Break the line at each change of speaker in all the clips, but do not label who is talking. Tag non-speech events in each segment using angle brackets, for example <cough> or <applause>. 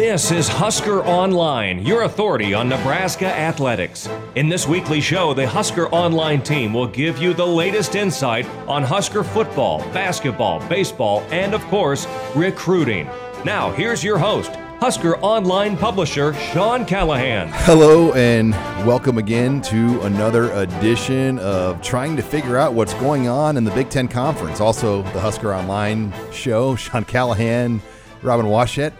This is Husker Online, your authority on Nebraska athletics. In this weekly show, the Husker Online team will give you the latest insight on Husker football, basketball, baseball, and of course, recruiting. Now, here's your host, Husker Online publisher Sean Callahan.
Hello, and welcome again to another edition of trying to figure out what's going on in the Big Ten Conference. Also, the Husker Online show, Sean Callahan, Robin Washut.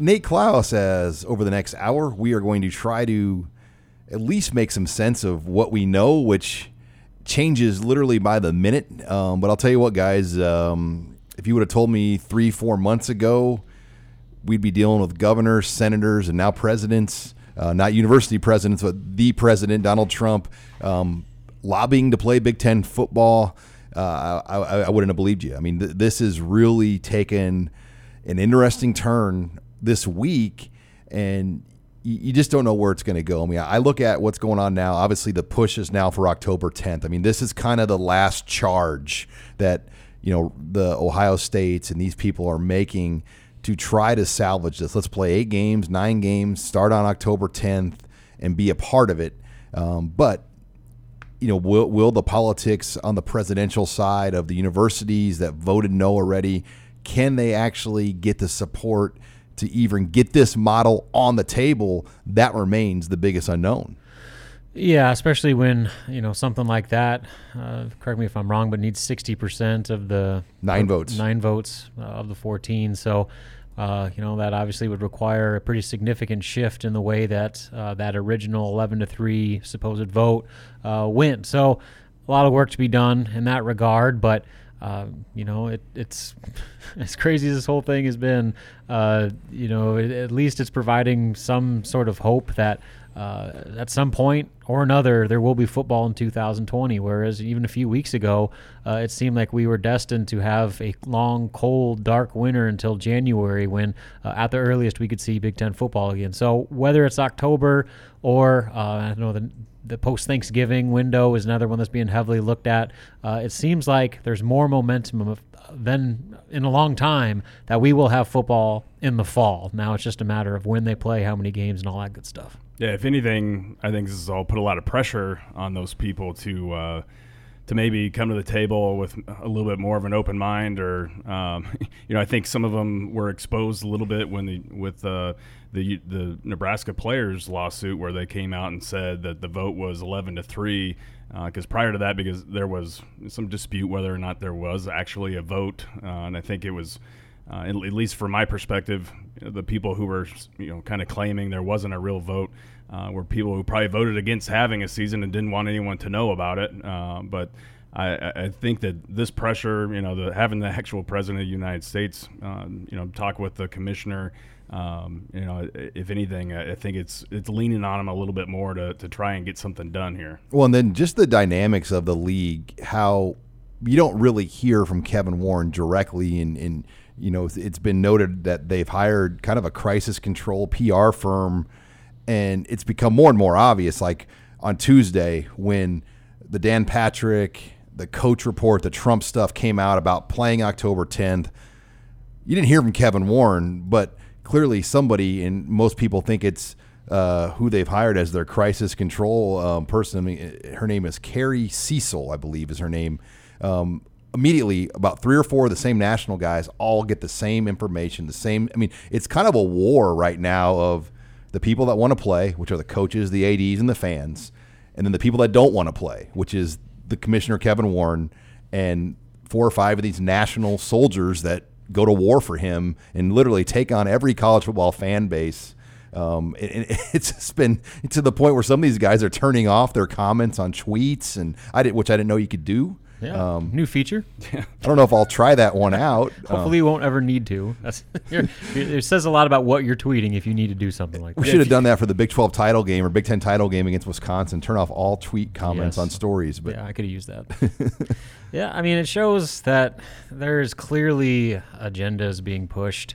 Nate Clouse says over the next hour, we are going to try to at least make some sense of what we know, which changes literally by the minute. Um, but I'll tell you what, guys, um, if you would have told me three, four months ago, we'd be dealing with governors, senators, and now presidents, uh, not university presidents, but the president, Donald Trump, um, lobbying to play Big Ten football. Uh, I, I, wouldn't have believed you. I mean, th- this has really taken an interesting turn this week, and you, just don't know where it's going to go. I mean, I look at what's going on now. Obviously, the push is now for October 10th. I mean, this is kind of the last charge that you know the Ohio States and these people are making to try to salvage this. Let's play eight games, nine games, start on October 10th, and be a part of it. Um, but you know, will will the politics on the presidential side of the universities that voted no already? Can they actually get the support to even get this model on the table, that remains the biggest unknown.
Yeah, especially when you know something like that. Uh, correct me if I'm wrong, but needs 60 percent of the
nine votes,
nine votes uh, of the 14. So, uh, you know that obviously would require a pretty significant shift in the way that uh, that original 11 to three supposed vote uh, went. So, a lot of work to be done in that regard, but uh, you know, it, it's <laughs> as crazy as this whole thing has been. Uh, you know, it, at least it's providing some sort of hope that uh, at some point or another there will be football in 2020. Whereas even a few weeks ago, uh, it seemed like we were destined to have a long, cold, dark winter until January, when uh, at the earliest we could see Big Ten football again. So whether it's October or I don't know the the post Thanksgiving window is another one that's being heavily looked at. Uh, it seems like there's more momentum than in a long time that we will have football in the fall. Now it's just a matter of when they play, how many games, and all that good stuff.
Yeah, if anything, I think this has all put a lot of pressure on those people to. Uh, to maybe come to the table with a little bit more of an open mind, or um, <laughs> you know, I think some of them were exposed a little bit when the with uh, the the Nebraska players lawsuit where they came out and said that the vote was 11 to three. Because uh, prior to that, because there was some dispute whether or not there was actually a vote, uh, and I think it was, uh, at, at, least from my perspective, the people who were you know kind of claiming there wasn't a real vote uh, were people who probably voted against having a season and didn't want anyone to know about it. Uh, but I, I, think that this pressure, you know, the, having the actual president of the United States, um, you know, talk with the commissioner um, you know, if anything, I think it's it's leaning on him a little bit more to, to try and get something done here.
Well, and then just the dynamics of the league, how you don't really hear from Kevin Warren directly, and, and you know, it's been noted that they've hired kind of a crisis control PR firm, and it's become more and more obvious. Like on Tuesday, when the Dan Patrick, the coach report, the Trump stuff came out about playing October 10th, you didn't hear from Kevin Warren, but clearly somebody, and most people think it's uh, who they've hired as their crisis control um, person. Mean, her name is Carrie Cecil, I believe, is her name. Um, immediately, about three or four of the same national guys all get the same information, the same. I mean, it's kind of a war right now of the people that want to play, which are the coaches, the ads, and the fans, and then the people that don't want to play, which is the commissioner Kevin Warren and four or five of these national soldiers that go to war for him and literally take on every college football fan base. Um, <laughs> it, it's been to the point where some of these guys are turning off their comments on tweets, and I did, which I didn't know you could do.
Yeah, um, new feature. <laughs>
I don't know if I'll try that one out.
Hopefully, um, you won't ever need to. That's, <laughs> it says a lot about what you're tweeting if you need to do something like
that. We should have done that for the Big 12 title game or Big 10 title game against Wisconsin. Turn off all tweet comments yes. on stories. But
yeah, I could have used that. <laughs> yeah, I mean, it shows that there's clearly agendas being pushed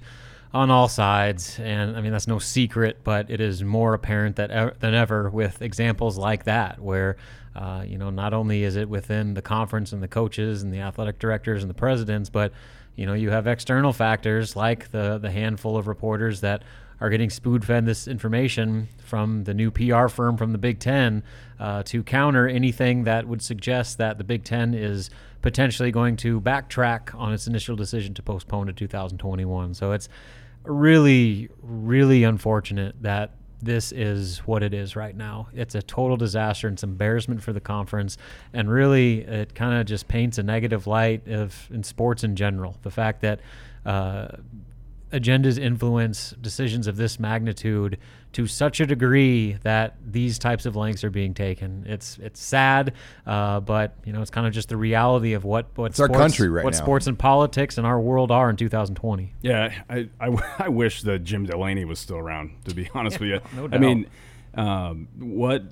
on all sides, and I mean that's no secret, but it is more apparent that than ever with examples like that, where uh, you know, not only is it within the conference and the coaches and the athletic directors and the presidents, but you know, you have external factors like the the handful of reporters that are getting spoon fed this information from the new PR firm from the Big Ten uh, to counter anything that would suggest that the Big Ten is potentially going to backtrack on its initial decision to postpone to 2021. So it's really, really unfortunate that this is what it is right now. It's a total disaster. It's embarrassment for the conference, and really, it kind of just paints a negative light of in sports in general. The fact that uh, agendas influence decisions of this magnitude to such a degree that these types of lengths are being taken. It's it's sad, uh, but you know it's kind of just the reality of what what
it's sports, our country right
what
now.
sports and politics and our world are in 2020.
Yeah, I, I, <laughs> I wish that Jim Delany was still around. To be honest
yeah,
with you,
no doubt.
I mean, um, what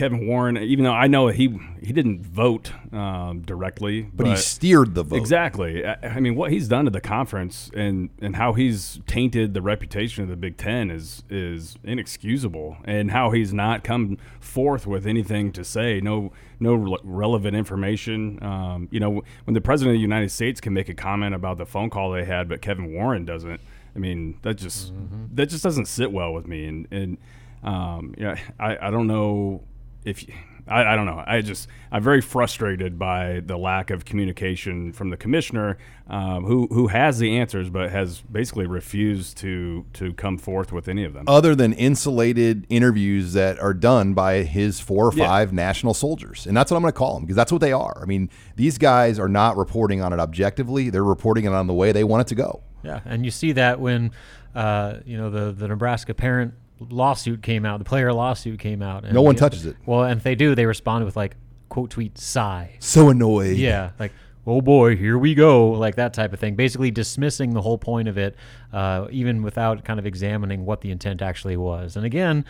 Kevin Warren, even though I know he he didn't vote um, directly,
but, but, he steered the vote.
Exactly. I, I, mean, what he's done to the conference and and how he's tainted the reputation of the Big Ten is is inexcusable. And how he's not come forth with anything to say, no no re- relevant information. Um, you know, when the president of the United States can make a comment about the phone call they had, but Kevin Warren doesn't. I mean, that just mm-hmm. that just doesn't sit well with me. And and um, know, I I don't know if I, I, don't know, I just I'm very frustrated by the lack of communication from the commissioner, um, who who has the answers but has basically refused to to come forth with any of them,
other than insulated interviews that are done by his four or five yeah. national soldiers, and that's what I'm going to call them because that's what they are. I mean, these guys are not reporting on it objectively; they're reporting it on the way they want it to go.
Yeah, and you see that when uh, you know the the Nebraska parent lawsuit came out, the player lawsuit came out.
And no one touches it.
Well, and if they do, they respond with like quote tweet sigh.
So annoyed.
Yeah, like oh boy, here we go, like that type of thing. Basically dismissing the whole point of it, uh, even without kind of examining what the intent actually was. And again,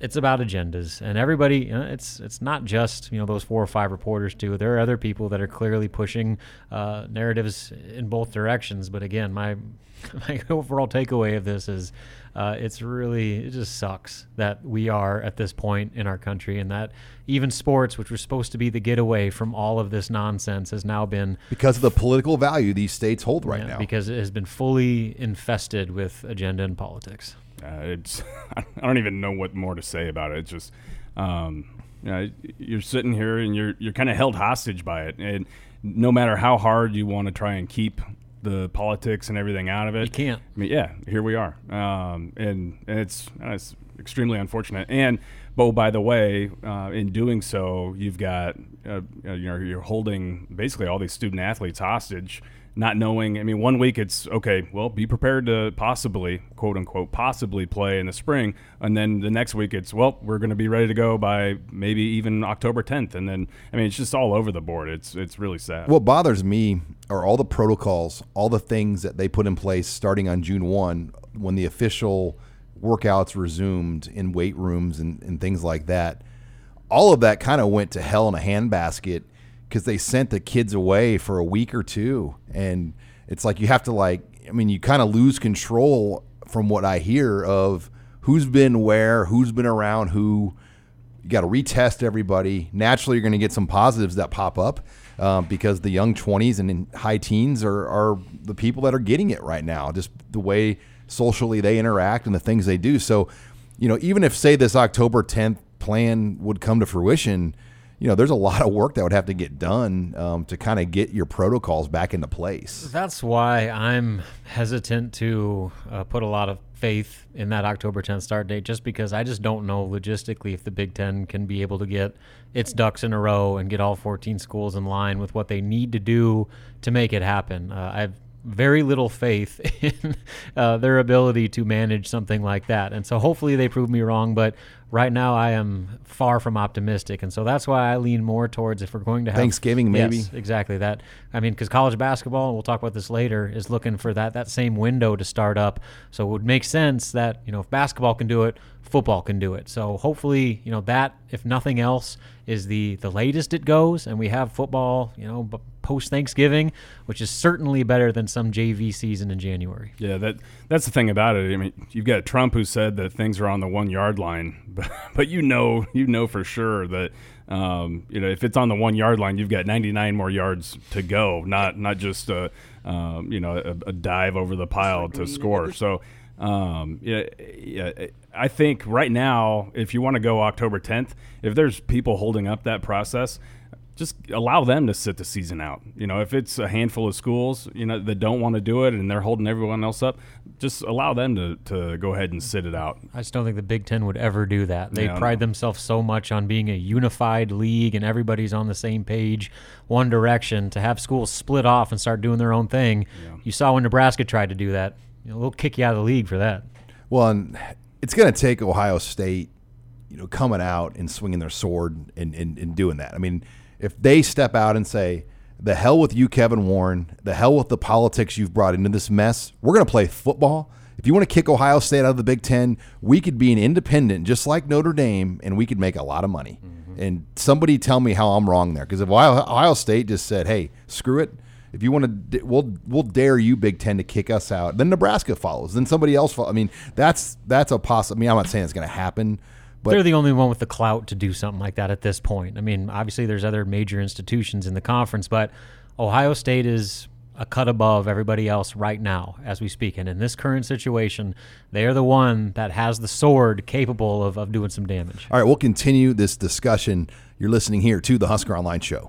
it's about agendas, and everybody. You know, it's it's not just you know those four or five reporters too. There are other people that are clearly pushing uh, narratives in both directions. But again, my <laughs> my overall takeaway of this is uh, it's really it just sucks that we are at this point in our country and that even sports which was supposed to be the getaway from all of this nonsense has now been
because of the political value these states hold right yeah, now
because it has been fully infested with agenda and politics
uh, it's <laughs> i don't even know what more to say about it it's just um, you know, you're sitting here and you're you're kind of held hostage by it and no matter how hard you want to try and keep the politics and everything out of it.
You can't.
I mean, yeah, here we are, um, and, and it's it's extremely unfortunate. And but by the way, uh, in doing so, you've got uh, you know you're holding basically all these student athletes hostage not knowing. I mean, one week it's okay. Well, be prepared to possibly, quote unquote, possibly play in the spring, and then the next week it's well, we're going to be ready to go by maybe even October 10th, and then I mean, it's just all over the board. It's it's really sad.
What bothers me are all the protocols, all the things that they put in place starting on June 1 when the official workouts resumed in weight rooms and, and things like that. All of that kind of went to hell in a handbasket because they sent the kids away for a week or two, and it's like you have to like. I mean, you kind of lose control from what I hear of who's been where, who's been around who. You got to retest everybody. Naturally, you're going to get some positives that pop up um, because the young 20s and high teens are, are the people that are getting it right now. Just the way socially they interact and the things they do. So, you know, even if say this October 10th plan would come to fruition, you know, there's a lot of work that would have to get done um, to kind of get your protocols back into place.
That's why I'm hesitant to uh, put a lot of faith in that October 10th start date, just because I just don't know logistically if the Big Ten can be able to get its ducks in a row and get all 14 schools in line with what they need to do to make it happen. Uh, I've very little faith <laughs> in uh, their ability to manage something like that. And so hopefully they prove me wrong. But right now I am far from optimistic, and so that's why I lean more towards if we're going to have
Thanksgiving, maybe
yes, exactly that. I mean, because college basketball, and we'll talk about this later, is looking for that that same window to start up. So it would make sense that you know if basketball can do it, football can do it. So hopefully, you know that if nothing else is the the latest it goes, and we have football, you know, post Thanksgiving, which is certainly better than some JV season in January.
Yeah, that that's the thing about it. I mean, you've got Trump who said that things are on the one yard line, but, <laughs> but you know you know for sure that um, you know, if it's on the one yard line, you've got 99 more yards to go, not not just a um, you know a, a, dive over the pile to score. So. Um, yeah, yeah, I think right now, if you want to go October 10th, if there's people holding up that process, just allow them to sit the season out. You know, if it's a handful of schools, you know, that don't want to do it and they're holding everyone else up, just allow them to, to go ahead and sit it out.
I just don't think the Big Ten would ever do that. They yeah, pride themselves so much on being a unified league and everybody's on the same page, one direction. To have schools split off and start doing their own thing, yeah. you saw when Nebraska tried to do that. You know, they'll kick you out of the league for that.
Well, and it's going to take Ohio State, you know, coming out and swinging their sword and, and, and doing that. I mean – if they step out and say, the hell with you, Kevin Warren, the hell with the politics you've brought into this mess, we're going to play football. If you want to kick Ohio State out of the Big Ten, we could be an independent, just like Notre Dame, and we could make a lot of money. Mm-hmm. And somebody tell me how I'm wrong there, because if Ohio, Ohio State just said, "Hey, screw it," if you want to, we'll we'll dare you, Big Ten, to kick us out. Then Nebraska follows. Then somebody else follows. I mean, that's that's a possible. I mean, I'm not saying it's going to happen,
but they're the only one with the clout to do something like that at this point. I mean, obviously there's other major institutions in the conference, but Ohio State is a cut above everybody else right now as we speak. And in this current situation, they are the one that has the sword capable of, of doing some damage.
All right, we'll continue this discussion. You're listening here to the Husker Online Show.